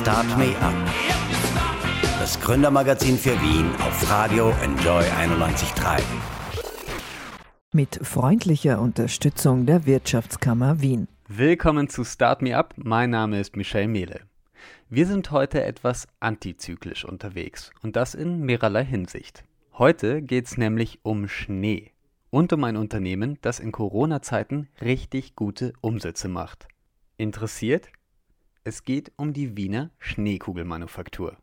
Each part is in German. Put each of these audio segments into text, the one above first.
Start Me Up. Das Gründermagazin für Wien auf Radio Enjoy 91.3. Mit freundlicher Unterstützung der Wirtschaftskammer Wien. Willkommen zu Start Me Up. Mein Name ist Michel Mehle. Wir sind heute etwas antizyklisch unterwegs und das in mehrerlei Hinsicht. Heute geht es nämlich um Schnee und um ein Unternehmen, das in Corona-Zeiten richtig gute Umsätze macht. Interessiert? Es geht um die Wiener Schneekugelmanufaktur.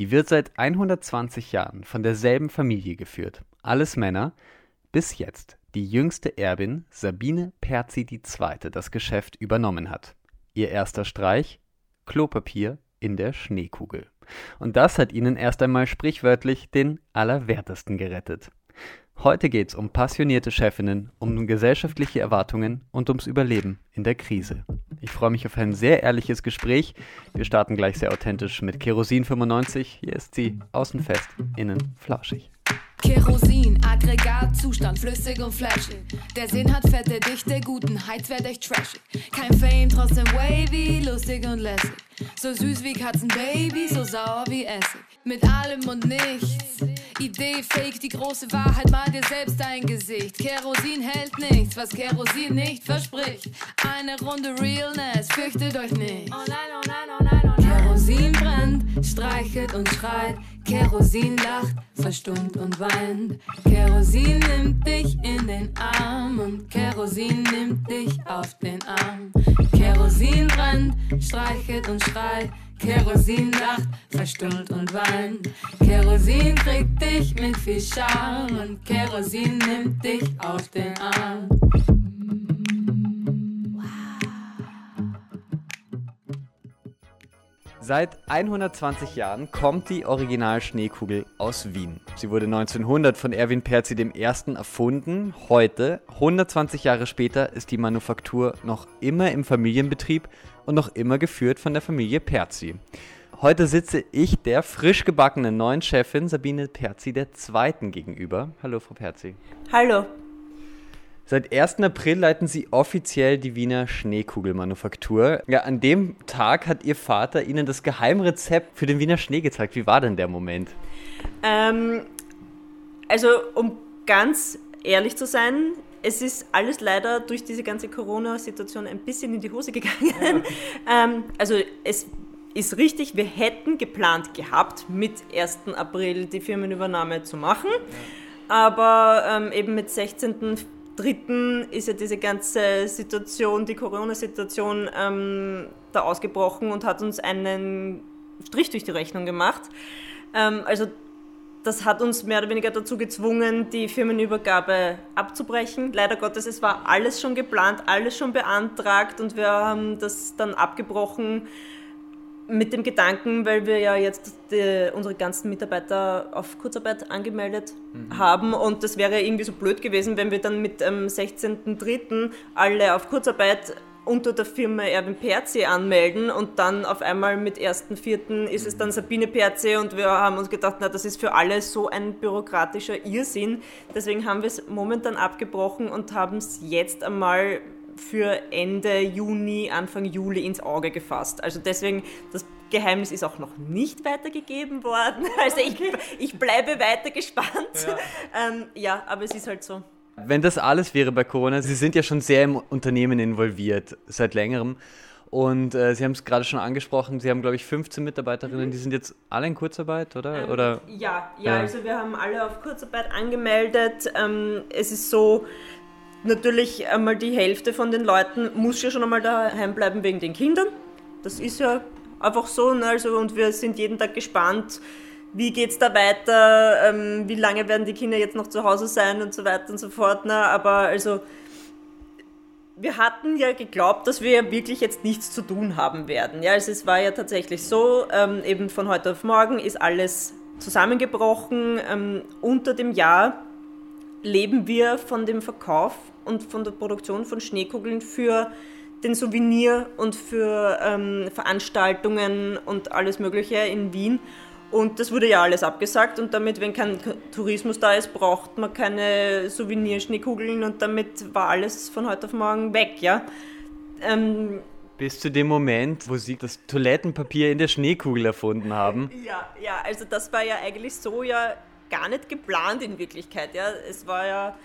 Die wird seit 120 Jahren von derselben Familie geführt. Alles Männer, bis jetzt die jüngste Erbin Sabine Perzi II. das Geschäft übernommen hat. Ihr erster Streich? Klopapier in der Schneekugel. Und das hat ihnen erst einmal sprichwörtlich den Allerwertesten gerettet. Heute geht's um passionierte Chefinnen, um gesellschaftliche Erwartungen und ums Überleben in der Krise. Ich freue mich auf ein sehr ehrliches Gespräch. Wir starten gleich sehr authentisch mit Kerosin 95. Hier ist sie, außen fest, innen flauschig. Kerosin, Aggregatzustand, flüssig und flashig. Der Sinn hat fette Dichte, guten Heizwert echt trashig. Kein Fame, trotzdem wavy, lustig und lässig. So süß wie Katzenbaby, so sauer wie Essig. Mit allem und nichts. Idee fake, die große Wahrheit, mal dir selbst dein Gesicht. Kerosin hält nichts, was Kerosin nicht verspricht. Eine Runde Realness, fürchtet euch nicht. Oh nein, oh nein, oh nein, oh nein. Kerosin brennt, streichelt und schreit. Kerosin lacht, verstummt und weint. Kerosin nimmt dich in den Arm und Kerosin nimmt dich auf den Arm. Kerosin brennt, streichelt und schreit. Kerosin lacht, verstummt und weint. Kerosin kriegt dich mit viel Charme und Kerosin nimmt dich auf den Arm. Seit 120 Jahren kommt die Original-Schneekugel aus Wien. Sie wurde 1900 von Erwin Perzi I. erfunden. Heute, 120 Jahre später, ist die Manufaktur noch immer im Familienbetrieb und noch immer geführt von der Familie Perzi. Heute sitze ich der frisch gebackenen neuen Chefin Sabine Perzi II. gegenüber. Hallo, Frau Perzi. Hallo. Seit 1. April leiten Sie offiziell die Wiener Schneekugelmanufaktur. Ja, an dem Tag hat Ihr Vater Ihnen das Geheimrezept für den Wiener Schnee gezeigt. Wie war denn der Moment? Ähm, also, um ganz ehrlich zu sein, es ist alles leider durch diese ganze Corona-Situation ein bisschen in die Hose gegangen. Ja. ähm, also, es ist richtig, wir hätten geplant gehabt, mit 1. April die Firmenübernahme zu machen. Ja. Aber ähm, eben mit 16 dritten ist ja diese ganze Situation, die Corona-Situation, ähm, da ausgebrochen und hat uns einen Strich durch die Rechnung gemacht. Ähm, also das hat uns mehr oder weniger dazu gezwungen, die Firmenübergabe abzubrechen. Leider Gottes, es war alles schon geplant, alles schon beantragt und wir haben das dann abgebrochen mit dem Gedanken, weil wir ja jetzt die, unsere ganzen Mitarbeiter auf Kurzarbeit angemeldet mhm. haben und das wäre irgendwie so blöd gewesen, wenn wir dann mit dem 16.03. alle auf Kurzarbeit unter der Firma Erwin Perzi anmelden und dann auf einmal mit 1.04. ist es dann Sabine Perzi und wir haben uns gedacht, na, das ist für alle so ein bürokratischer Irrsinn. Deswegen haben wir es momentan abgebrochen und haben es jetzt einmal für Ende Juni, Anfang Juli ins Auge gefasst. Also deswegen, das Geheimnis ist auch noch nicht weitergegeben worden. Also ich, ich bleibe weiter gespannt. Ja. Ähm, ja, aber es ist halt so. Wenn das alles wäre bei Corona, Sie sind ja schon sehr im Unternehmen involviert, seit längerem. Und äh, Sie haben es gerade schon angesprochen, Sie haben, glaube ich, 15 Mitarbeiterinnen, mhm. die sind jetzt alle in Kurzarbeit, oder? Ähm, oder? Ja, ja, ja, also wir haben alle auf Kurzarbeit angemeldet. Ähm, es ist so, natürlich einmal die Hälfte von den Leuten muss ja schon einmal daheim bleiben wegen den Kindern. Das ist ja einfach so. Ne? Also, und wir sind jeden Tag gespannt, wie geht es da weiter, ähm, wie lange werden die Kinder jetzt noch zu Hause sein und so weiter und so fort. Ne? Aber also, wir hatten ja geglaubt, dass wir wirklich jetzt nichts zu tun haben werden. Ja, also es war ja tatsächlich so, ähm, eben von heute auf morgen ist alles zusammengebrochen. Ähm, unter dem Jahr leben wir von dem Verkauf und von der Produktion von Schneekugeln für den Souvenir und für ähm, Veranstaltungen und alles Mögliche in Wien. Und das wurde ja alles abgesagt und damit, wenn kein Tourismus da ist, braucht man keine Souvenir-Schneekugeln und damit war alles von heute auf morgen weg, ja. Ähm, Bis zu dem Moment, wo sie das Toilettenpapier in der Schneekugel erfunden haben. Ja, ja, also das war ja eigentlich so ja gar nicht geplant in Wirklichkeit. Ja, es war ja.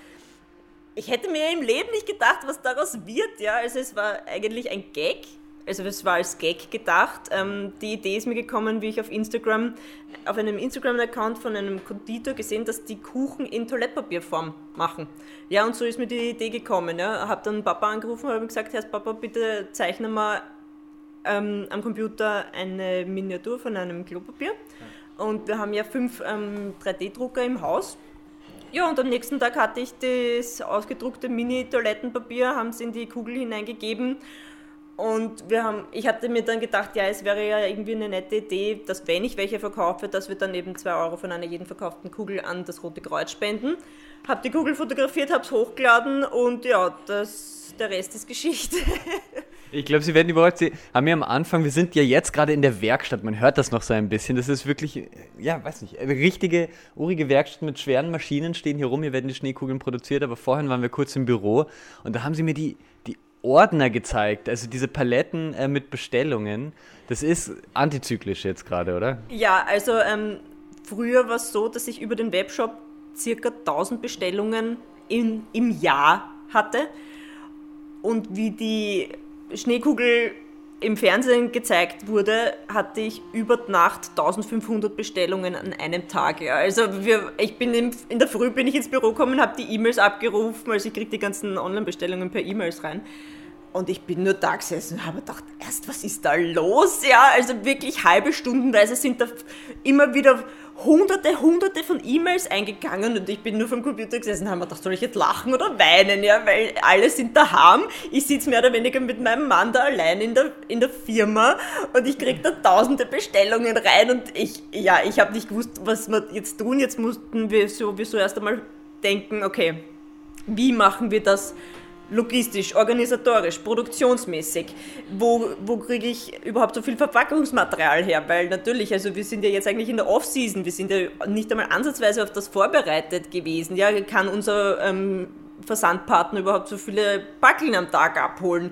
Ich hätte mir im Leben nicht gedacht, was daraus wird. Ja, also es war eigentlich ein Gag also es war als Gag gedacht. Ähm, die Idee ist mir gekommen, wie ich auf Instagram, auf einem Instagram-Account von einem Konditor gesehen, dass die Kuchen in Toilettpapierform machen. Ja, und so ist mir die Idee gekommen. Ja. Habe dann Papa angerufen und habe gesagt, Herr Papa, bitte zeichne mal ähm, am Computer eine Miniatur von einem Klopapier. Und wir haben ja fünf ähm, 3D-Drucker im Haus. Ja, und am nächsten Tag hatte ich das ausgedruckte Mini-Toilettenpapier, haben es in die Kugel hineingegeben und wir haben, ich hatte mir dann gedacht, ja, es wäre ja irgendwie eine nette Idee, dass wenn ich welche verkaufe, dass wir dann eben 2 Euro von einer jeden verkauften Kugel an das Rote Kreuz spenden. Hab die Kugel fotografiert, hab's hochgeladen und ja, das, der Rest ist Geschichte. Ich glaube, Sie werden überrascht. Sie haben ja am Anfang, wir sind ja jetzt gerade in der Werkstatt, man hört das noch so ein bisschen. Das ist wirklich, ja, weiß nicht, eine richtige, urige Werkstatt mit schweren Maschinen stehen hier rum. Hier werden die Schneekugeln produziert, aber vorhin waren wir kurz im Büro und da haben Sie mir die Ordner gezeigt, also diese Paletten äh, mit Bestellungen. Das ist antizyklisch jetzt gerade, oder? Ja, also ähm, früher war es so, dass ich über den Webshop circa 1000 Bestellungen in, im Jahr hatte. Und wie die Schneekugel im Fernsehen gezeigt wurde, hatte ich über Nacht 1500 Bestellungen an einem Tag. Ja. Also wir, ich bin im, in der Früh bin ich ins Büro gekommen, habe die E-Mails abgerufen, also ich kriege die ganzen Online-Bestellungen per E-Mails rein. Und ich bin nur da gesessen und habe gedacht, erst, was ist da los? Ja, also wirklich halbe Stundenweise sind da immer wieder hunderte, hunderte von E-Mails eingegangen und ich bin nur vom Computer gesessen und habe mir gedacht, soll ich jetzt lachen oder weinen? Ja, weil alle sind daheim. Ich sitze mehr oder weniger mit meinem Mann da allein in der, in der Firma und ich kriege da tausende Bestellungen rein und ich, ja, ich habe nicht gewusst, was wir jetzt tun. Jetzt mussten wir sowieso erst einmal denken, okay, wie machen wir das? Logistisch, organisatorisch, produktionsmäßig, wo, wo kriege ich überhaupt so viel Verpackungsmaterial her? Weil natürlich, also wir sind ja jetzt eigentlich in der Off-Season, wir sind ja nicht einmal ansatzweise auf das vorbereitet gewesen. Ja, kann unser ähm, Versandpartner überhaupt so viele Backeln am Tag abholen?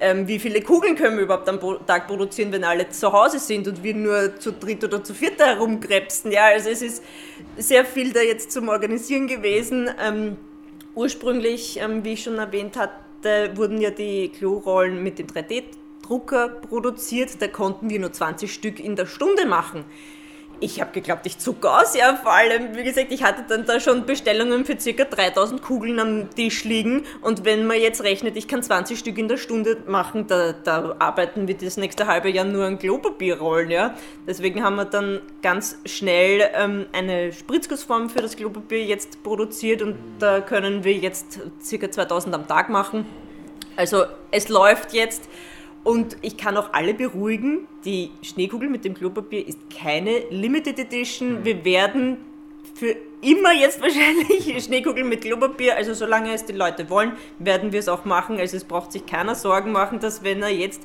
Ähm, wie viele Kugeln können wir überhaupt am Tag produzieren, wenn alle zu Hause sind und wir nur zu dritt oder zu viert herumkrebsen? Ja, also es ist sehr viel da jetzt zum Organisieren gewesen. Ähm, Ursprünglich, ähm, wie ich schon erwähnt hatte, wurden ja die Klorollen mit dem 3D-Drucker produziert. Da konnten wir nur 20 Stück in der Stunde machen ich habe geglaubt, ich zucke aus. Ja, vor allem, wie gesagt, ich hatte dann da schon Bestellungen für ca. 3000 Kugeln am Tisch liegen. Und wenn man jetzt rechnet, ich kann 20 Stück in der Stunde machen, da, da arbeiten wir das nächste halbe Jahr nur an Klopapierrollen. Ja? Deswegen haben wir dann ganz schnell ähm, eine Spritzgussform für das Klopapier jetzt produziert und da können wir jetzt ca. 2000 am Tag machen. Also es läuft jetzt. Und ich kann auch alle beruhigen, die Schneekugel mit dem Klopapier ist keine Limited Edition. Mhm. Wir werden für immer jetzt wahrscheinlich Schneekugeln mit Klopapier, also solange es die Leute wollen, werden wir es auch machen. Also es braucht sich keiner Sorgen machen, dass wenn er jetzt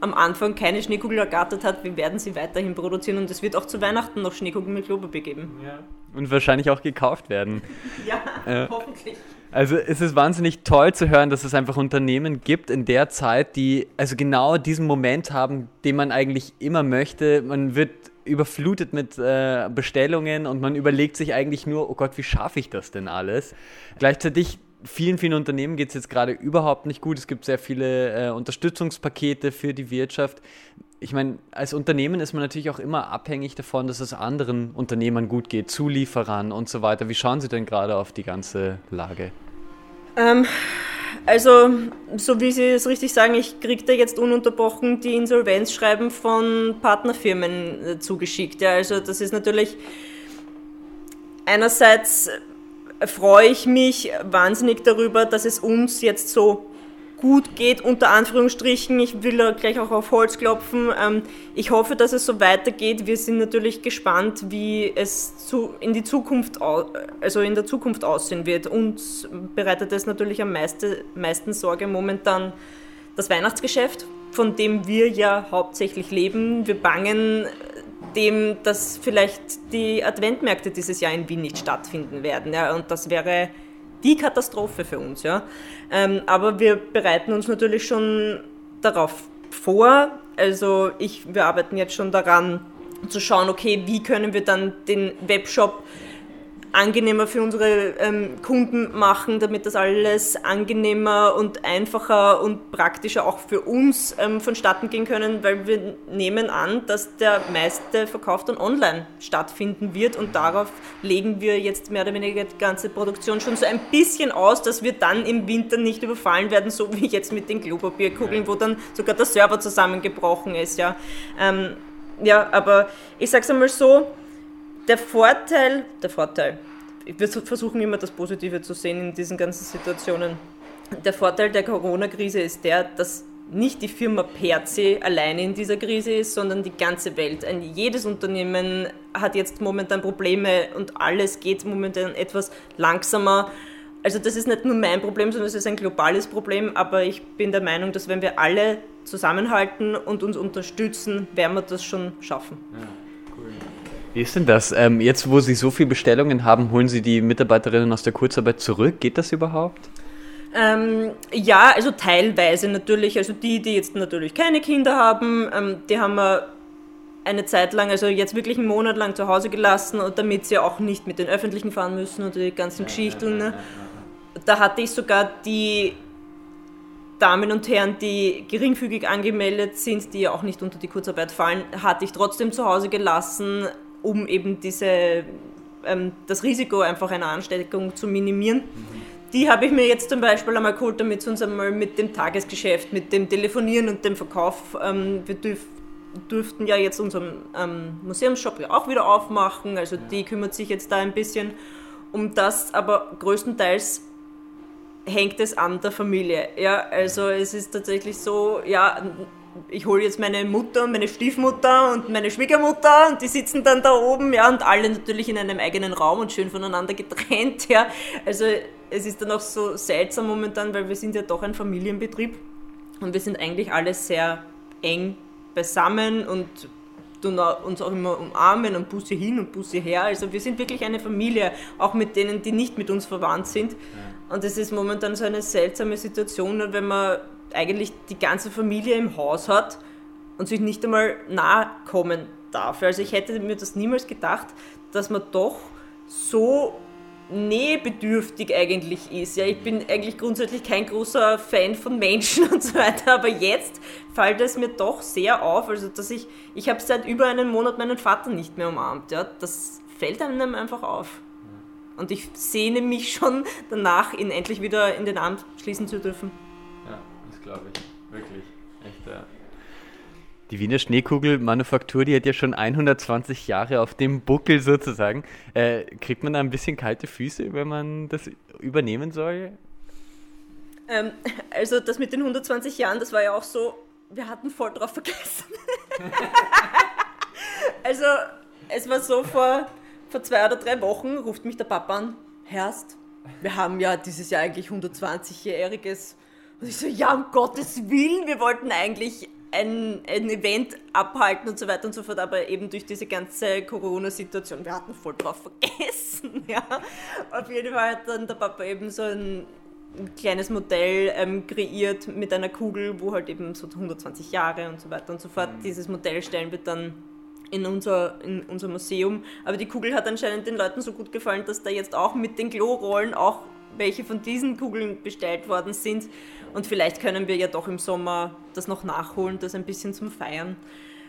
am Anfang keine Schneekugel ergattert hat, wir werden sie weiterhin produzieren und es wird auch zu Weihnachten noch Schneekugeln mit Klopapier geben. Ja. Und wahrscheinlich auch gekauft werden. ja, äh, hoffentlich. Also es ist wahnsinnig toll zu hören, dass es einfach Unternehmen gibt in der Zeit, die also genau diesen Moment haben, den man eigentlich immer möchte. Man wird überflutet mit äh, Bestellungen und man überlegt sich eigentlich nur, oh Gott, wie schaffe ich das denn alles? Gleichzeitig vielen, vielen Unternehmen geht es jetzt gerade überhaupt nicht gut. Es gibt sehr viele äh, Unterstützungspakete für die Wirtschaft. Ich meine, als Unternehmen ist man natürlich auch immer abhängig davon, dass es anderen Unternehmern gut geht, Zulieferern und so weiter. Wie schauen Sie denn gerade auf die ganze Lage? Ähm, also, so wie Sie es richtig sagen, ich kriege da jetzt ununterbrochen die Insolvenzschreiben von Partnerfirmen äh, zugeschickt. Ja, also das ist natürlich einerseits freue ich mich wahnsinnig darüber, dass es uns jetzt so gut geht, unter Anführungsstrichen. Ich will da gleich auch auf Holz klopfen. Ähm, ich hoffe, dass es so weitergeht. Wir sind natürlich gespannt, wie es in die Zukunft, also in der Zukunft aussehen wird. Uns bereitet es natürlich am meiste, meisten Sorge momentan das Weihnachtsgeschäft, von dem wir ja hauptsächlich leben. Wir bangen dem, dass vielleicht die Adventmärkte dieses Jahr in Wien nicht stattfinden werden. Ja, und das wäre die Katastrophe für uns. Ja. Ähm, aber wir bereiten uns natürlich schon darauf vor. Also ich, wir arbeiten jetzt schon daran zu schauen, okay, wie können wir dann den Webshop angenehmer für unsere ähm, Kunden machen, damit das alles angenehmer und einfacher und praktischer auch für uns ähm, vonstatten gehen können, weil wir nehmen an, dass der meiste Verkauf dann online stattfinden wird und darauf legen wir jetzt mehr oder weniger die ganze Produktion schon so ein bisschen aus, dass wir dann im Winter nicht überfallen werden, so wie jetzt mit den Klopapierkugeln, wo dann sogar der Server zusammengebrochen ist. Ja, ähm, ja aber ich sage es einmal so, der Vorteil, der Vorteil, wir versuchen immer das Positive zu sehen in diesen ganzen Situationen. Der Vorteil der Corona-Krise ist der, dass nicht die Firma per se alleine in dieser Krise ist, sondern die ganze Welt. Ein, jedes Unternehmen hat jetzt momentan Probleme und alles geht momentan etwas langsamer. Also das ist nicht nur mein Problem, sondern es ist ein globales Problem, aber ich bin der Meinung, dass wenn wir alle zusammenhalten und uns unterstützen, werden wir das schon schaffen. Ja. Wie ist denn das? Ähm, jetzt, wo Sie so viele Bestellungen haben, holen Sie die Mitarbeiterinnen aus der Kurzarbeit zurück? Geht das überhaupt? Ähm, ja, also teilweise natürlich. Also die, die jetzt natürlich keine Kinder haben, ähm, die haben wir eine Zeit lang, also jetzt wirklich einen Monat lang zu Hause gelassen, damit sie auch nicht mit den Öffentlichen fahren müssen und die ganzen Geschichten. Ne? Da hatte ich sogar die Damen und Herren, die geringfügig angemeldet sind, die ja auch nicht unter die Kurzarbeit fallen, hatte ich trotzdem zu Hause gelassen, um eben diese, ähm, das Risiko einfach einer Ansteckung zu minimieren. Mhm. Die habe ich mir jetzt zum Beispiel einmal geholt, damit sie uns einmal mit dem Tagesgeschäft, mit dem Telefonieren und dem Verkauf, ähm, wir dürf, durften ja jetzt unseren ähm, Museumsshop ja auch wieder aufmachen, also die kümmert sich jetzt da ein bisschen um das, aber größtenteils hängt es an der Familie. Ja, also es ist tatsächlich so, ja, ich hole jetzt meine Mutter und meine Stiefmutter und meine Schwiegermutter und die sitzen dann da oben, ja, und alle natürlich in einem eigenen Raum und schön voneinander getrennt, ja. Also es ist dann auch so seltsam momentan, weil wir sind ja doch ein Familienbetrieb und wir sind eigentlich alle sehr eng beisammen und tun uns auch immer umarmen und Busse hin und Busse her. Also wir sind wirklich eine Familie, auch mit denen, die nicht mit uns verwandt sind. Und es ist momentan so eine seltsame Situation, wenn man eigentlich die ganze Familie im Haus hat und sich nicht einmal nahe kommen darf. Also ich hätte mir das niemals gedacht, dass man doch so nähebedürftig eigentlich ist. Ja, ich bin eigentlich grundsätzlich kein großer Fan von Menschen und so weiter, aber jetzt fällt es mir doch sehr auf, also dass ich, ich habe seit über einem Monat meinen Vater nicht mehr umarmt. Ja, das fällt einem einfach auf. Und ich sehne mich schon danach, ihn endlich wieder in den Arm schließen zu dürfen glaube ich. Wirklich. Echt, ja. Die Wiener Schneekugelmanufaktur, die hat ja schon 120 Jahre auf dem Buckel sozusagen. Äh, kriegt man da ein bisschen kalte Füße, wenn man das übernehmen soll? Ähm, also das mit den 120 Jahren, das war ja auch so, wir hatten voll drauf vergessen. also es war so, vor, vor zwei oder drei Wochen ruft mich der Papa an, Herst, wir haben ja dieses Jahr eigentlich 120-jähriges und ich so, ja, um Gottes Willen, wir wollten eigentlich ein, ein Event abhalten und so weiter und so fort, aber eben durch diese ganze Corona-Situation, wir hatten voll drauf vergessen, ja. Auf jeden Fall hat dann der Papa eben so ein, ein kleines Modell ähm, kreiert mit einer Kugel, wo halt eben so 120 Jahre und so weiter und so fort. Mhm. Dieses Modell stellen wir dann in unser, in unser Museum. Aber die Kugel hat anscheinend den Leuten so gut gefallen, dass da jetzt auch mit den Klorollen auch welche von diesen Kugeln bestellt worden sind. Und vielleicht können wir ja doch im Sommer das noch nachholen, das ein bisschen zum Feiern.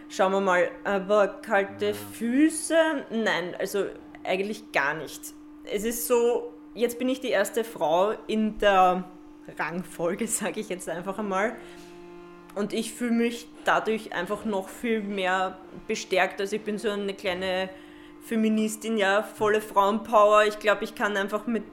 Schauen wir mal. Aber kalte Füße? Nein, also eigentlich gar nicht. Es ist so, jetzt bin ich die erste Frau in der Rangfolge, sage ich jetzt einfach einmal. Und ich fühle mich dadurch einfach noch viel mehr bestärkt. Also ich bin so eine kleine Feministin, ja, volle Frauenpower. Ich glaube, ich kann einfach mit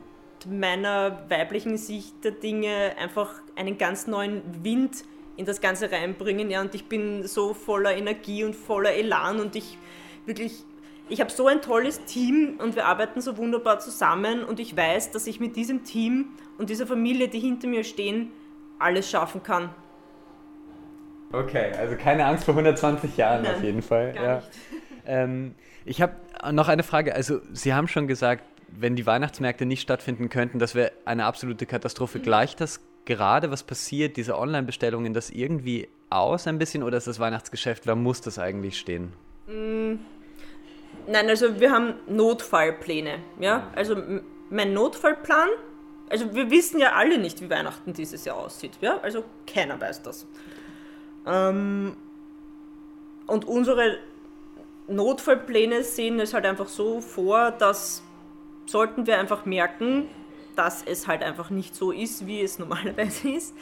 meiner weiblichen Sicht der Dinge einfach einen ganz neuen Wind in das Ganze reinbringen. Ja, und ich bin so voller Energie und voller Elan und ich wirklich, ich habe so ein tolles Team und wir arbeiten so wunderbar zusammen und ich weiß, dass ich mit diesem Team und dieser Familie, die hinter mir stehen, alles schaffen kann. Okay, also keine Angst vor 120 Jahren Nein, auf jeden Fall. Ja. Ähm, ich habe noch eine Frage. Also Sie haben schon gesagt, wenn die Weihnachtsmärkte nicht stattfinden könnten, das wäre eine absolute Katastrophe. Mhm. Gleicht das gerade, was passiert, diese Online-Bestellungen, das irgendwie aus ein bisschen oder ist das Weihnachtsgeschäft, wer muss das eigentlich stehen? Nein, also wir haben Notfallpläne. Ja? Also m- mein Notfallplan, also wir wissen ja alle nicht, wie Weihnachten dieses Jahr aussieht. Ja? Also keiner weiß das. Ähm, und unsere Notfallpläne sehen es halt einfach so vor, dass sollten wir einfach merken, dass es halt einfach nicht so ist, wie es normalerweise ist,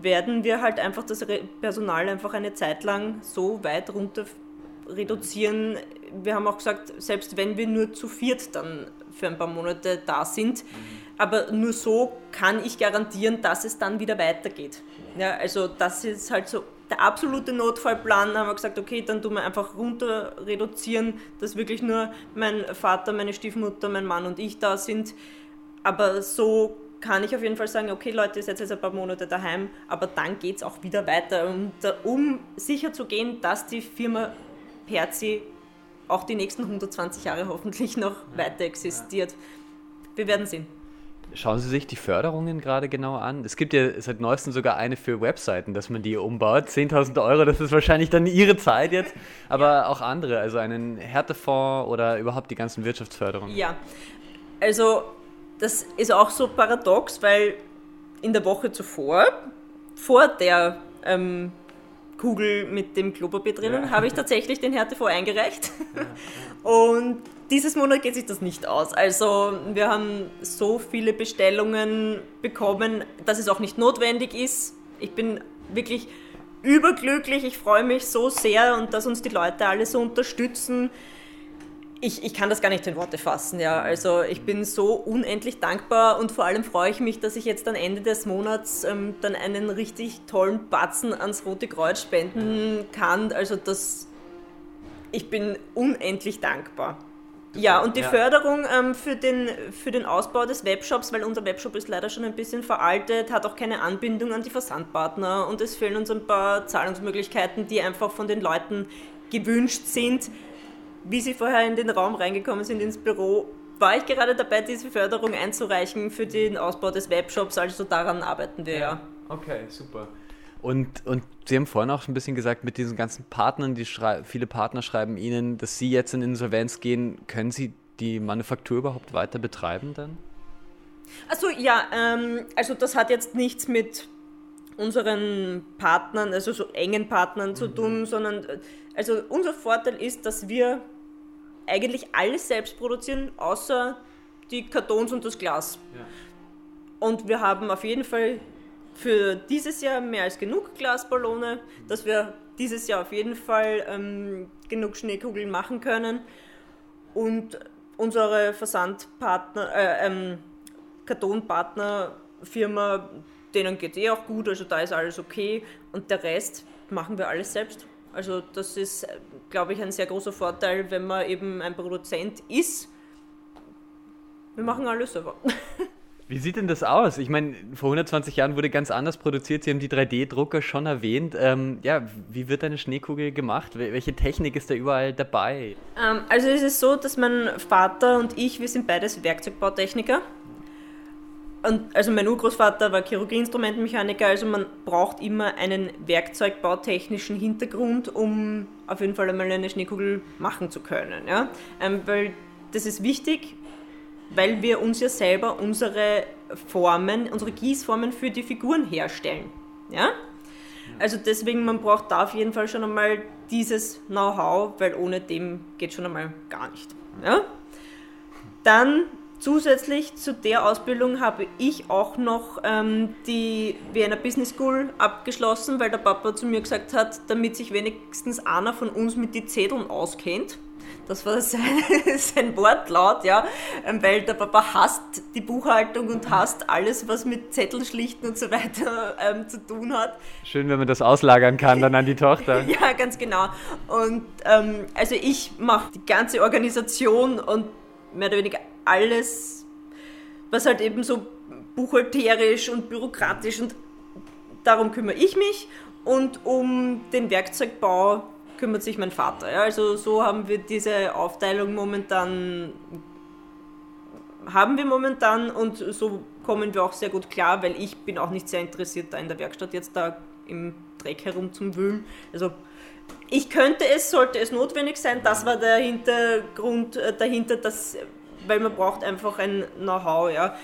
werden wir halt einfach das Personal einfach eine Zeit lang so weit runter reduzieren. Wir haben auch gesagt, selbst wenn wir nur zu viert dann für ein paar Monate da sind, aber nur so kann ich garantieren, dass es dann wieder weitergeht. Ja, also das ist halt so der absolute Notfallplan. Da haben wir gesagt, okay, dann tun wir einfach runter reduzieren, dass wirklich nur mein Vater, meine Stiefmutter, mein Mann und ich da sind. Aber so kann ich auf jeden Fall sagen, okay Leute, ihr seid jetzt ein paar Monate daheim, aber dann geht es auch wieder weiter. Und äh, um sicher zu gehen, dass die Firma Perzi auch die nächsten 120 Jahre hoffentlich noch weiter existiert. Wir werden sehen. Schauen Sie sich die Förderungen gerade genau an. Es gibt ja seit neuestem sogar eine für Webseiten, dass man die umbaut. 10.000 Euro, das ist wahrscheinlich dann Ihre Zeit jetzt, aber auch andere, also einen Härtefonds oder überhaupt die ganzen Wirtschaftsförderungen. Ja, also das ist auch so paradox, weil in der Woche zuvor, vor der ähm, Kugel mit dem Klopapier drinnen, Ja. habe ich tatsächlich den Härtefonds eingereicht. Und dieses Monat geht sich das nicht aus. Also wir haben so viele Bestellungen bekommen, dass es auch nicht notwendig ist. Ich bin wirklich überglücklich. Ich freue mich so sehr und dass uns die Leute alle so unterstützen. Ich, ich kann das gar nicht in Worte fassen, ja. Also ich bin so unendlich dankbar und vor allem freue ich mich, dass ich jetzt am Ende des Monats ähm, dann einen richtig tollen Batzen ans Rote Kreuz spenden kann. Also das, ich bin unendlich dankbar. Ja, und die Ja. Förderung ähm, für, den, für den Ausbau des Webshops, weil unser Webshop ist leider schon ein bisschen veraltet, hat auch keine Anbindung an die Versandpartner und es fehlen uns ein paar Zahlungsmöglichkeiten, die einfach von den Leuten gewünscht sind. Wie sie vorher in den Raum reingekommen sind ins Büro, war ich gerade dabei, diese Förderung einzureichen für den Ausbau des Webshops. Also daran arbeiten wir ja. Okay, super. Und, und Sie haben vorhin auch ein bisschen gesagt, mit diesen ganzen Partnern, die viele Partner schreiben Ihnen, dass Sie jetzt in Insolvenz gehen, können Sie die Manufaktur überhaupt weiter betreiben dann? Also ja, ähm, also das hat jetzt nichts mit unseren Partnern, also so engen Partnern zu tun, sondern äh, also unser Vorteil ist, dass wir eigentlich alles selbst produzieren, außer die Kartons und das Glas. Und wir haben auf jeden Fall für dieses Jahr mehr als genug Glasballone, dass wir dieses Jahr auf jeden Fall ähm, genug Schneekugeln machen können. Und unsere Versandpartner, äh, ähm, Kartonpartnerfirma, denen geht eh auch gut, also da ist alles okay. Und der Rest machen wir alles selbst. Also das ist, glaube ich, ein sehr großer Vorteil, wenn man eben ein Produzent ist. Wir machen alles selber. Wie sieht denn das aus? Ich meine, vor 120 Jahren wurde ganz anders produziert. Sie haben die 3D-Drucker schon erwähnt. Ähm, ja, wie wird eine Schneekugel gemacht? Wel- Welche Technik ist da überall dabei? Ähm, also es ist so, dass mein Vater und ich, wir sind beides Werkzeugbautechniker. Und also mein Urgroßvater war Chirurgie-Instrumentenmechaniker, also man braucht immer einen werkzeugbautechnischen Hintergrund, um auf jeden Fall einmal eine Schneekugel machen zu können. Ja? Ähm, weil das ist wichtig, weil wir uns ja selber unsere Formen, unsere Gießformen für die Figuren herstellen. Ja? Also deswegen, man braucht da auf jeden Fall schon einmal dieses Know-how, weil ohne dem geht schon einmal gar nicht. Ja? Dann zusätzlich zu der Ausbildung habe ich auch noch ähm, die Vienna Business School abgeschlossen, weil der Papa zu mir gesagt hat, damit sich wenigstens einer von uns mit die Zetteln auskennt. Das war sein, sein Wortlaut, ja, ähm, weil der Papa hasst die Buchhaltung und hasst alles, was mit Zetteln schlichten und so weiter ähm, zu tun hat. Schön, wenn man das auslagern kann dann an die Tochter. Ja, ganz genau. Und ähm, also ich mache die ganze Organisation und mehr oder weniger alles, was halt eben so buchhalterisch und bürokratisch und darum kümmere ich mich und um den Werkzeugbau kümmert sich mein Vater. Ja? Also so haben wir diese Aufteilung momentan haben wir momentan und so kommen wir auch sehr gut klar, weil ich bin auch nicht sehr interessiert da in der Werkstatt jetzt da im Dreck herum zum Wühlen. Also ich könnte es, sollte es notwendig sein. Das war der Hintergrund äh, dahinter, dass, weil man braucht einfach ein Know-how. Ja.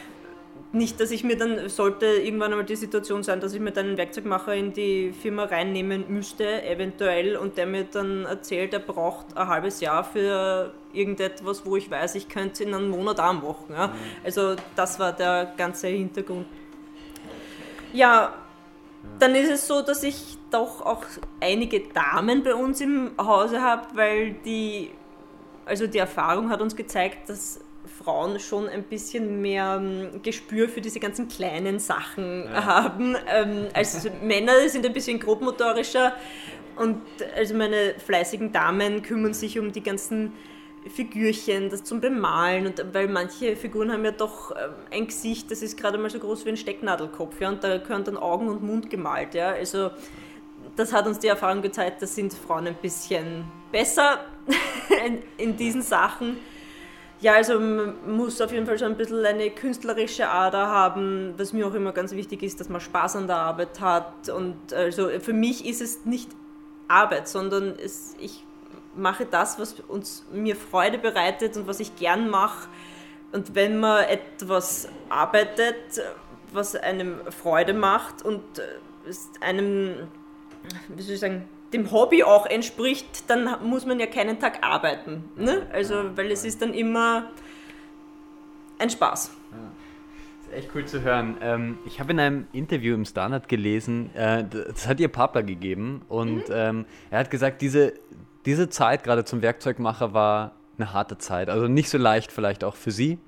Nicht, dass ich mir dann, sollte irgendwann einmal die Situation sein, dass ich mir dann einen Werkzeugmacher in die Firma reinnehmen müsste, eventuell, und der mir dann erzählt, er braucht ein halbes Jahr für irgendetwas, wo ich weiß, ich könnte es in einem Monat auch machen. Ja. Also das war der ganze Hintergrund. Ja, dann ist es so, dass ich doch auch einige Damen bei uns im Hause habe, weil die, also die Erfahrung hat uns gezeigt, dass Frauen schon ein bisschen mehr ähm, Gespür für diese ganzen kleinen Sachen ja. haben. Ähm, als Männer sind ein bisschen grobmotorischer und also meine fleißigen Damen kümmern sich um die ganzen Figürchen, das zum Bemalen und weil manche Figuren haben ja doch ähm, ein Gesicht, das ist gerade mal so groß wie ein Stecknadelkopf, ja, und da gehören dann Augen und Mund gemalt, ja. Also das hat uns die Erfahrung gezeigt, da sind Frauen ein bisschen besser in, in diesen Sachen. Ja, also man muss auf jeden Fall schon ein bisschen eine künstlerische Ader haben, was mir auch immer ganz wichtig ist, dass man Spaß an der Arbeit hat. Und also für mich ist es nicht Arbeit, sondern es, ich mache das, was uns, mir Freude bereitet und was ich gern mache. Und wenn man etwas arbeitet, was einem Freude macht und äh, einem, wie soll ich sagen, dem Hobby auch entspricht, dann muss man ja keinen Tag arbeiten. Ne? Also, weil es ist dann immer ein Spaß. Ja. echt cool zu hören. Ähm, ich habe in einem Interview im Standard gelesen, äh, das hat ihr Papa gegeben und mhm. ähm, er hat gesagt, diese, diese Zeit gerade zum Werkzeugmacher war eine harte Zeit. Also nicht so leicht vielleicht auch für Sie.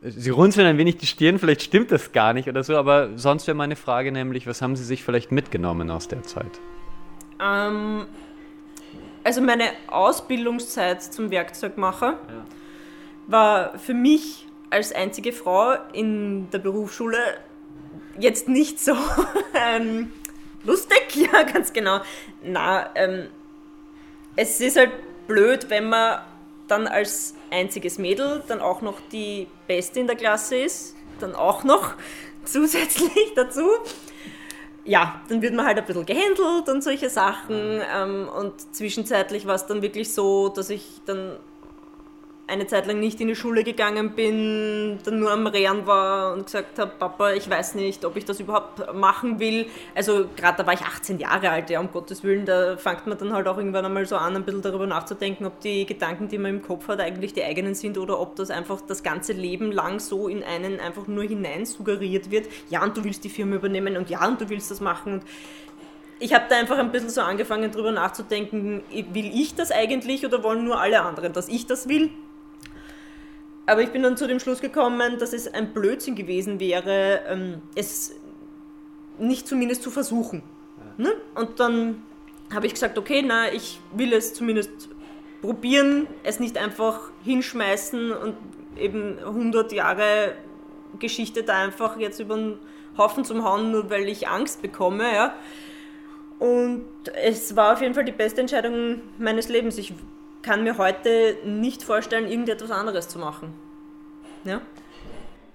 Sie runzeln ein wenig die Stirn, vielleicht stimmt das gar nicht oder so, aber sonst wäre meine Frage nämlich, was haben Sie sich vielleicht mitgenommen aus der Zeit? Ähm, also meine Ausbildungszeit zum Werkzeugmacher ja. war für mich als einzige Frau in der Berufsschule jetzt nicht so ähm, lustig, ja, ganz genau. Na, ähm, es ist halt blöd, wenn man dann als einziges Mädel dann auch noch die Beste in der Klasse ist, dann auch noch zusätzlich dazu. Ja, dann wird man halt ein bisschen gehandelt und solche Sachen. Ähm, und zwischenzeitlich war es dann wirklich so, dass ich dann eine Zeit lang nicht in die Schule gegangen bin, dann nur am Rehren war und gesagt habe, Papa, ich weiß nicht, ob ich das überhaupt machen will. Also gerade da war ich 18 Jahre alt, ja, um Gottes Willen, da fängt man dann halt auch irgendwann einmal so an, ein bisschen darüber nachzudenken, ob die Gedanken, die man im Kopf hat, eigentlich die eigenen sind oder ob das einfach das ganze Leben lang so in einen einfach nur hinein suggeriert wird. Ja, und du willst die Firma übernehmen und ja, und du willst das machen und ich habe da einfach ein bisschen so angefangen, darüber nachzudenken, will ich das eigentlich oder wollen nur alle anderen, dass ich das will? Aber ich bin dann zu dem Schluss gekommen, dass es ein Blödsinn gewesen wäre, ähm, es nicht zumindest zu versuchen. Ja. Ne? Und dann habe ich gesagt, okay, na, ich will es zumindest probieren, es nicht einfach hinschmeißen und eben 100 Jahre Geschichte da einfach jetzt über den Haufen zum Hauen, nur weil ich Angst bekomme. Ja. Und es war auf jeden Fall die beste Entscheidung meines Lebens. Ich kann mir heute nicht vorstellen, irgendetwas anderes zu machen. Ja?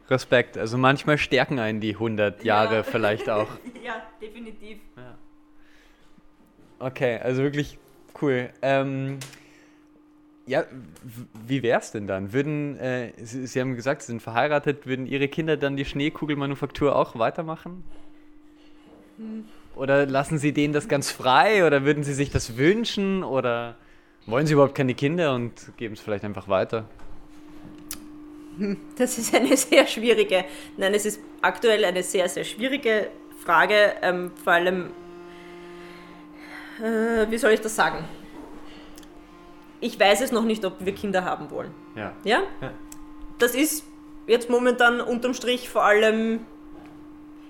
Respekt. Also manchmal stärken einen die 100 Jahre ja. vielleicht auch. ja, definitiv. Ja. Okay, also wirklich cool. Ähm, ja, wie wäre es denn dann? Würden, äh, Sie, Sie, haben gesagt, Sie sind verheiratet, würden Ihre Kinder dann die Schneekugelmanufaktur auch weitermachen? Hm. Oder lassen Sie denen das ganz frei? Oder würden Sie sich das wünschen? Oder wollen Sie überhaupt keine Kinder und geben es vielleicht einfach weiter? Hm, das ist eine sehr schwierige, nein, es ist aktuell eine sehr, sehr schwierige Frage, ähm, vor allem, äh, wie soll ich das sagen? Ich weiß es noch nicht, ob wir Kinder haben wollen. Ja. ja? ja. Das ist jetzt momentan unterm Strich vor allem,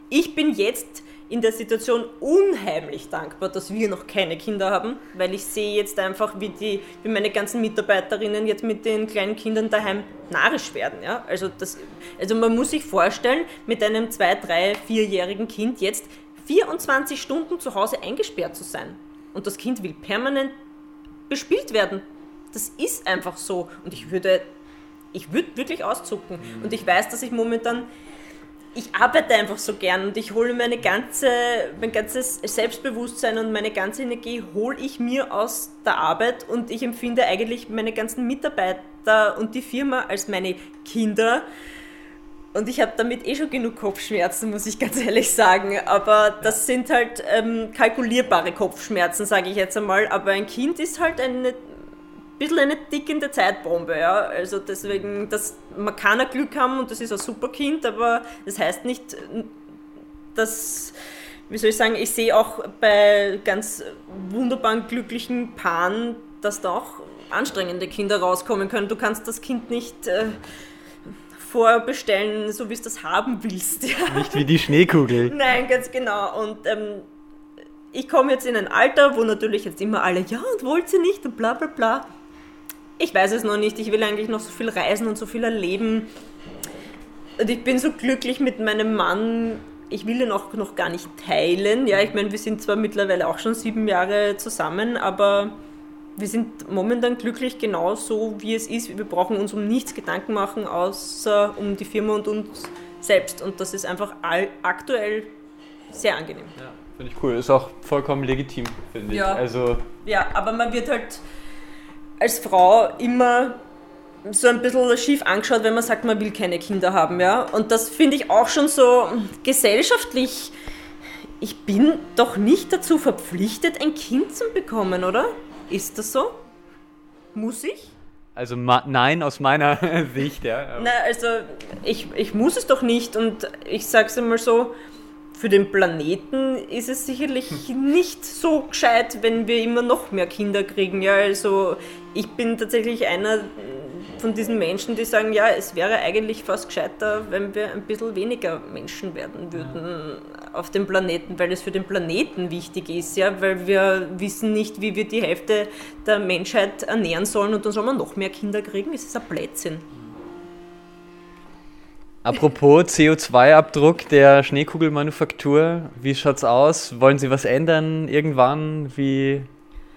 ich bin jetzt in der Situation unheimlich dankbar, dass wir noch keine Kinder haben, weil ich sehe jetzt einfach, wie, die, wie meine ganzen Mitarbeiterinnen jetzt mit den kleinen Kindern daheim narrisch werden. Ja? Also, das, also man muss sich vorstellen, mit einem zwei, drei, vierjährigen Kind jetzt 24 Stunden zu Hause eingesperrt zu sein. Und das Kind will permanent bespielt werden. Das ist einfach so. Und ich würde, ich würde wirklich auszucken. Mhm. Und ich weiß, dass ich momentan ich arbeite einfach so gern und ich hole meine ganze, mein ganzes Selbstbewusstsein und meine ganze Energie hole ich mir aus der Arbeit und ich empfinde eigentlich meine ganzen Mitarbeiter und die Firma als meine Kinder. Und ich habe damit eh schon genug Kopfschmerzen, muss ich ganz ehrlich sagen. Aber das sind halt ähm, kalkulierbare Kopfschmerzen, sage ich jetzt einmal. Aber ein Kind ist halt eine bisschen eine tickende Zeitbombe. Ja? Also deswegen, das, man kann ein Glück haben und das ist ein super Kind, aber das heißt nicht, dass, wie soll ich sagen, ich sehe auch bei ganz wunderbaren, glücklichen Paaren, dass da auch anstrengende Kinder rauskommen können. Du kannst das Kind nicht... Äh, vorbestellen, so wie es das haben willst. Ja. Nicht wie die Schneekugel. Nein, ganz genau. Und ähm, ich komme jetzt in ein Alter, wo natürlich jetzt immer alle, ja, und wollt sie nicht und bla bla bla. Ich weiß es noch nicht. Ich will eigentlich noch so viel reisen und so viel erleben. Und ich bin so glücklich mit meinem Mann. Ich will ihn auch noch gar nicht teilen. Ja, ich meine, wir sind zwar mittlerweile auch schon sieben Jahre zusammen, aber wir sind momentan glücklich genau so, wie es ist. Wir brauchen uns um nichts Gedanken machen, außer um die Firma und uns selbst. Und das ist einfach aktuell sehr angenehm. Ja, finde ich cool. Ist auch vollkommen legitim, finde ja. ich. Also ja, aber man wird halt als Frau immer so ein bisschen schief angeschaut, wenn man sagt, man will keine Kinder haben. Ja? Und das finde ich auch schon so gesellschaftlich. Ich bin doch nicht dazu verpflichtet, ein Kind zu bekommen, oder? Ist das so? Muss ich? Also nein, aus meiner Sicht, ja. Na, also ich, ich muss es doch nicht und ich sage es einmal so, für den Planeten ist es sicherlich nicht so gescheit, wenn wir immer noch mehr Kinder kriegen. Ja, also ich bin tatsächlich einer von diesen Menschen, die sagen, ja, es wäre eigentlich fast gescheiter, wenn wir ein bisschen weniger Menschen werden würden auf dem Planeten, weil es für den Planeten wichtig ist, ja, weil wir wissen nicht, wie wir die Hälfte der Menschheit ernähren sollen und dann soll man noch mehr Kinder kriegen. Es ist ein Blödsinn. Apropos CO2-Abdruck der Schneekugelmanufaktur, wie schaut's aus? Wollen Sie was ändern irgendwann? Wie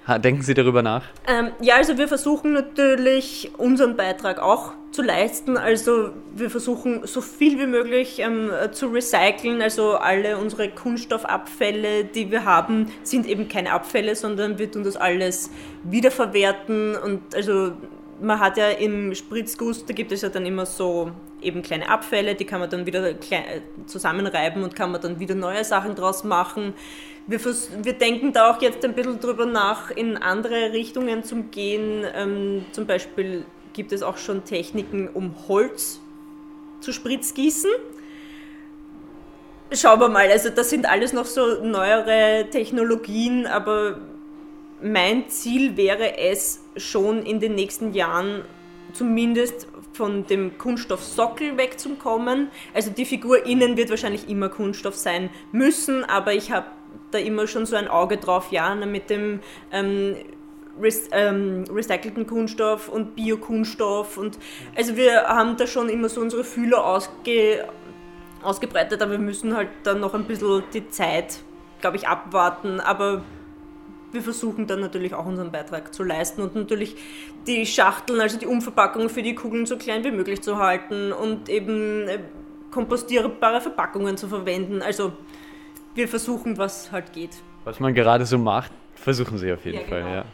denken Sie darüber nach? Ähm, ja, also wir versuchen natürlich unseren Beitrag auch zu leisten. Also wir versuchen so viel wie möglich ähm, zu recyceln. Also alle unsere Kunststoffabfälle, die wir haben, sind eben keine Abfälle, sondern wir tun das alles wiederverwerten. Und also man hat ja im Spritzguss, da gibt es ja dann immer so eben kleine Abfälle, die kann man dann wieder zusammenreiben und kann man dann wieder neue Sachen draus machen. Wir, wir denken da auch jetzt ein bisschen drüber nach, in andere Richtungen zu gehen. Ähm, zum Beispiel gibt es auch schon Techniken, um Holz zu spritzgießen. Schauen wir mal, also das sind alles noch so neuere Technologien, aber mein Ziel wäre es schon in den nächsten Jahren zumindest von dem Kunststoffsockel wegzukommen. Also die Figur innen wird wahrscheinlich immer Kunststoff sein müssen, aber ich habe da immer schon so ein Auge drauf, ja, mit dem ähm, ähm, recycelten Kunststoff und Biokunststoff und also wir haben da schon immer so unsere Fühler ausge, ausgebreitet, aber wir müssen halt dann noch ein bisschen die Zeit, glaube ich, abwarten, aber wir versuchen dann natürlich auch unseren Beitrag zu leisten und natürlich die Schachteln, also die Umverpackung für die Kugeln so klein wie möglich zu halten und eben äh, kompostierbare Verpackungen zu verwenden. Also wir versuchen, was halt geht. Was man gerade so macht, versuchen Sie auf jeden ja, Fall, genau. ja.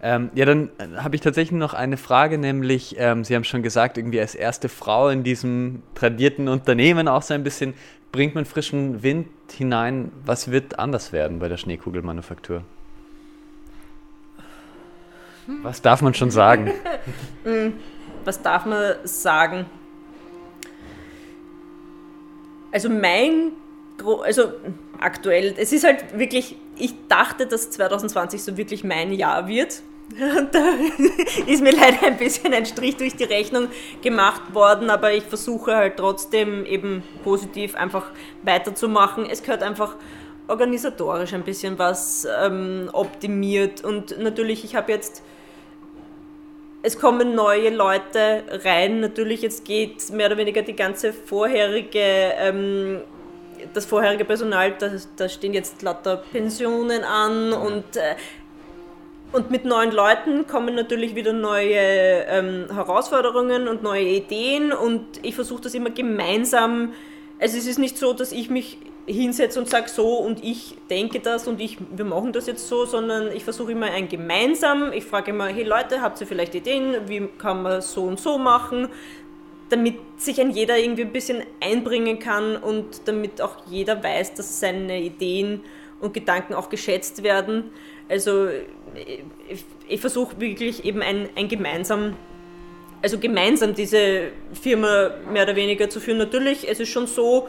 Ähm, ja, dann äh, habe ich tatsächlich noch eine Frage, nämlich, ähm, Sie haben schon gesagt, irgendwie als erste Frau in diesem tradierten Unternehmen auch so ein bisschen, bringt man frischen Wind hinein. Was wird anders werden bei der Schneekugelmanufaktur? Was darf man schon sagen? Hm, was darf man sagen? Also mein, also aktuell, es ist halt wirklich, ich dachte, dass 2020 so wirklich mein Jahr wird. Und da ist mir leider ein bisschen ein Strich durch die Rechnung gemacht worden, aber ich versuche halt trotzdem eben positiv einfach weiterzumachen. Es gehört einfach organisatorisch ein bisschen was ähm, optimiert und natürlich, ich habe jetzt es kommen neue Leute rein. Natürlich, jetzt geht mehr oder weniger die ganze vorherige, ähm, das vorherige Personal, da, da stehen jetzt lauter Pensionen an und, äh, und mit neuen Leuten kommen natürlich wieder neue ähm, Herausforderungen und neue Ideen und ich versuche das immer gemeinsam Also es ist nicht so, dass ich mich hinsetze und sage so und ich denke das und ich, wir machen das jetzt so, sondern ich versuche immer ein gemeinsam, ich frage immer, hey Leute, habt ihr vielleicht Ideen, wie kann man so und so machen, damit sich ein jeder irgendwie ein bisschen einbringen kann und damit auch jeder weiß, dass seine Ideen und Gedanken auch geschätzt werden. Also ich, ich versuche wirklich eben ein, ein gemeinsam also gemeinsam diese Firma mehr oder weniger zu führen. Natürlich, es ist schon so,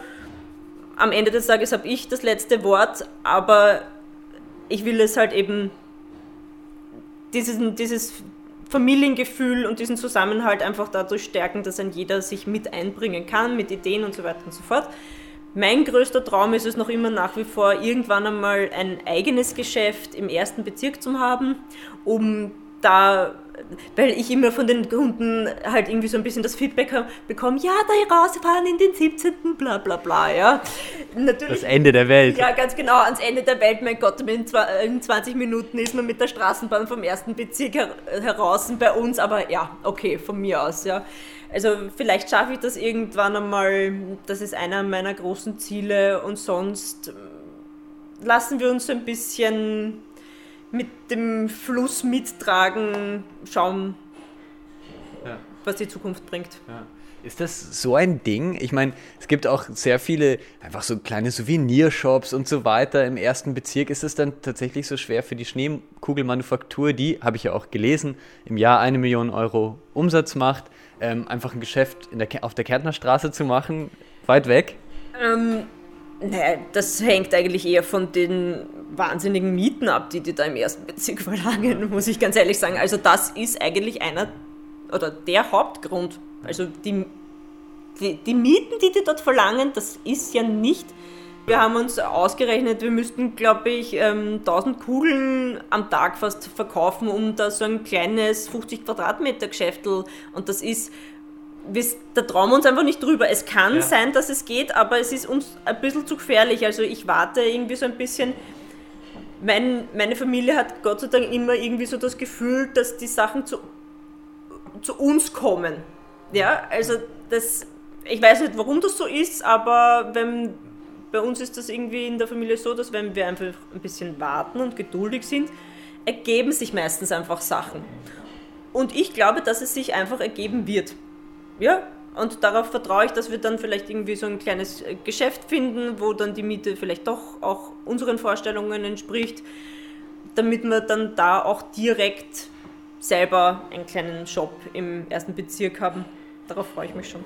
am Ende des Tages habe ich das letzte Wort, aber ich will es halt eben dieses, dieses Familiengefühl und diesen Zusammenhalt einfach dadurch stärken, dass ein jeder sich mit einbringen kann, mit Ideen und so weiter und so fort. Mein größter Traum ist es noch immer nach wie vor, irgendwann einmal ein eigenes Geschäft im ersten Bezirk zu haben, um da weil ich immer von den Kunden halt irgendwie so ein bisschen das Feedback bekomme, ja, da rausfahren in den 17. bla bla bla, ja. Natürlich, das Ende der Welt. Ja, ganz genau, ans Ende der Welt, mein Gott, in 20 Minuten ist man mit der Straßenbahn vom ersten Bezirk heraus bei uns, aber ja, okay, von mir aus, ja. Also vielleicht schaffe ich das irgendwann einmal, das ist einer meiner großen Ziele und sonst lassen wir uns ein bisschen mit dem Fluss mittragen, schauen, ja. was die Zukunft bringt. Ja. Ist das so ein Ding? Ich meine, es gibt auch sehr viele, einfach so kleine Souvenirshops und so weiter im ersten Bezirk. Ist es dann tatsächlich so schwer für die Schneekugelmanufaktur, die, habe ich ja auch gelesen, im Jahr eine Million Euro Umsatz macht, ähm, einfach ein Geschäft der, auf der Kärntnerstraße zu machen, weit weg? Ähm, naja, das hängt eigentlich eher von den wahnsinnigen Mieten ab, die die da im ersten Bezirk verlangen, muss ich ganz ehrlich sagen. Also das ist eigentlich einer oder der Hauptgrund. Also die, die, die Mieten, die die dort verlangen, das ist ja nicht wir haben uns ausgerechnet, wir müssten, glaube ich, 1000 ähm, Kugeln am Tag fast verkaufen, um da so ein kleines 50 Quadratmeter Geschäftel. Und das ist da trauen wir uns einfach nicht drüber. Es kann ja. sein, dass es geht, aber es ist uns ein bisschen zu gefährlich. Also ich warte irgendwie so ein bisschen. Mein, meine Familie hat Gott sei Dank immer irgendwie so das Gefühl, dass die Sachen zu, zu uns kommen. Ja, also das, ich weiß nicht, warum das so ist, aber wenn, bei uns ist das irgendwie in der Familie so, dass wenn wir einfach ein bisschen warten und geduldig sind, ergeben sich meistens einfach Sachen. Und ich glaube, dass es sich einfach ergeben wird. Ja, und darauf vertraue ich, dass wir dann vielleicht irgendwie so ein kleines äh, Geschäft finden, wo dann die Miete vielleicht doch auch unseren Vorstellungen entspricht, damit wir dann da auch direkt selber einen kleinen Shop im ersten Bezirk haben. Darauf freue ich mich schon.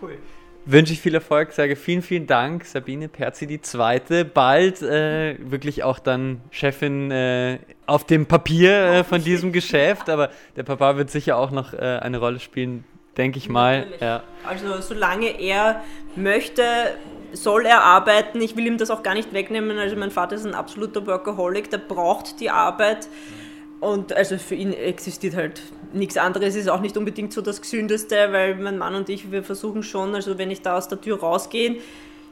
Cool. Wünsche ich viel Erfolg, sage vielen, vielen Dank, Sabine Perzi, die zweite. Bald äh, wirklich auch dann Chefin äh, auf dem Papier äh, von diesem Geschäft, aber der Papa wird sicher auch noch äh, eine Rolle spielen denke ich mal. Ja. Also solange er möchte, soll er arbeiten. Ich will ihm das auch gar nicht wegnehmen. Also mein Vater ist ein absoluter Workaholic, der braucht die Arbeit. Und also für ihn existiert halt nichts anderes, ist auch nicht unbedingt so das Gesündeste, weil mein Mann und ich, wir versuchen schon, also wenn ich da aus der Tür rausgehe,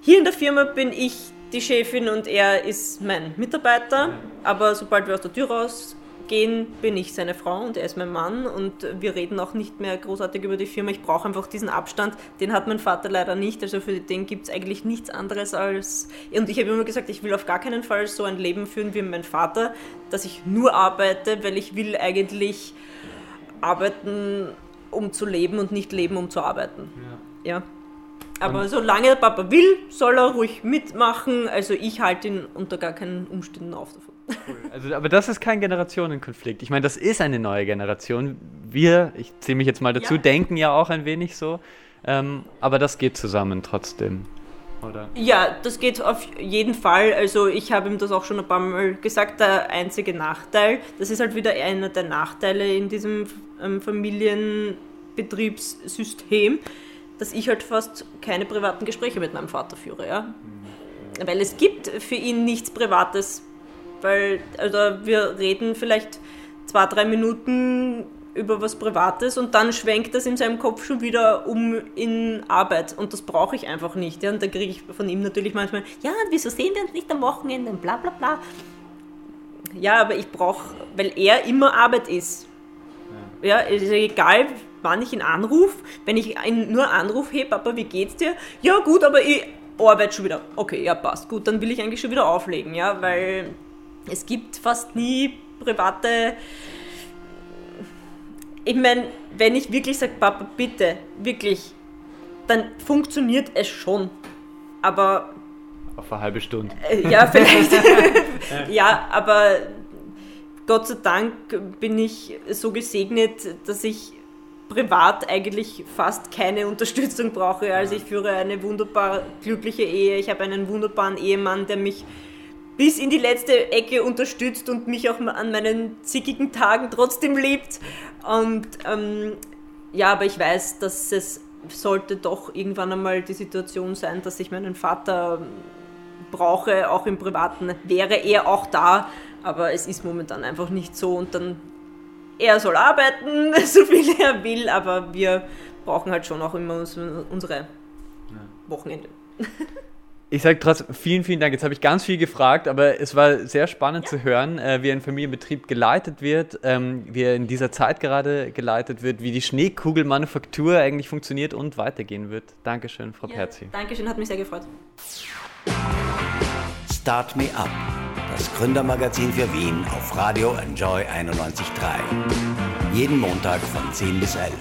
hier in der Firma bin ich die Chefin und er ist mein Mitarbeiter, aber sobald wir aus der Tür raus gehen, bin ich seine Frau und er ist mein Mann und wir reden auch nicht mehr großartig über die Firma. Ich brauche einfach diesen Abstand, den hat mein Vater leider nicht. Also für den gibt es eigentlich nichts anderes als. Und ich habe immer gesagt, ich will auf gar keinen Fall so ein Leben führen wie mein Vater, dass ich nur arbeite, weil ich will eigentlich arbeiten, um zu leben und nicht leben, um zu arbeiten. Ja. ja. Aber solange der Papa will, soll er ruhig mitmachen. Also ich halte ihn unter gar keinen Umständen auf davon. Cool. Also, aber das ist kein Generationenkonflikt. Ich meine, das ist eine neue Generation. Wir, ich zähle mich jetzt mal dazu, ja. denken ja auch ein wenig so. Ähm, aber das geht zusammen trotzdem. Oder? Ja, das geht auf jeden Fall. Also ich habe ihm das auch schon ein paar Mal gesagt. Der einzige Nachteil, das ist halt wieder einer der Nachteile in diesem ähm, Familienbetriebssystem dass ich halt fast keine privaten Gespräche mit meinem Vater führe, ja. Mhm. Weil es gibt für ihn nichts Privates. Weil, also wir reden vielleicht zwei, drei Minuten über was Privates und dann schwenkt das in seinem Kopf schon wieder um in Arbeit und das brauche ich einfach nicht. Ja? Und da kriege ich von ihm natürlich manchmal, ja, wieso sehen wir uns nicht am Wochenende und bla bla bla. Ja, aber ich brauche, weil er immer Arbeit ist. Ja, also egal wann ich ihn anrufe, wenn ich ihn nur anrufe, hey Papa, wie geht's dir? Ja gut, aber ich, Arbeit schon wieder. Okay, ja, passt. Gut, dann will ich eigentlich schon wieder auflegen, ja, weil es gibt fast nie private. Ich meine, wenn ich wirklich sage, Papa, bitte, wirklich, dann funktioniert es schon. Aber. Auf eine halbe Stunde. Äh, ja, vielleicht. ja, aber Gott sei Dank bin ich so gesegnet, dass ich privat eigentlich fast keine Unterstützung brauche. Also ich führe eine wunderbar glückliche Ehe. Ich habe einen wunderbaren Ehemann, der mich bis in die letzte Ecke unterstützt und mich auch an meinen zickigen Tagen trotzdem liebt. Und ähm, ja, aber ich weiß, dass es sollte doch irgendwann einmal die Situation sein, dass ich meinen Vater brauche, auch im Privaten, wäre er auch da, aber es ist momentan einfach nicht so und dann er soll arbeiten, so viel er will, aber wir brauchen halt schon auch immer unsere Wochenende. Ich sage trotzdem vielen, vielen Dank. Jetzt habe ich ganz viel gefragt, aber es war sehr spannend ja. zu hören, äh, wie ein Familienbetrieb geleitet wird, ähm, wie er in dieser Zeit gerade geleitet wird, wie die Schneekugelmanufaktur eigentlich funktioniert und weitergehen wird. Dankeschön, Frau ja, Perzi. Dankeschön, hat mich sehr gefreut. Start Me Up das Gründermagazin für Wien auf Radio Enjoy 91.3. Jeden Montag von 10 bis 11.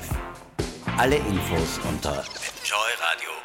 Alle Infos unter enjoyradio.at.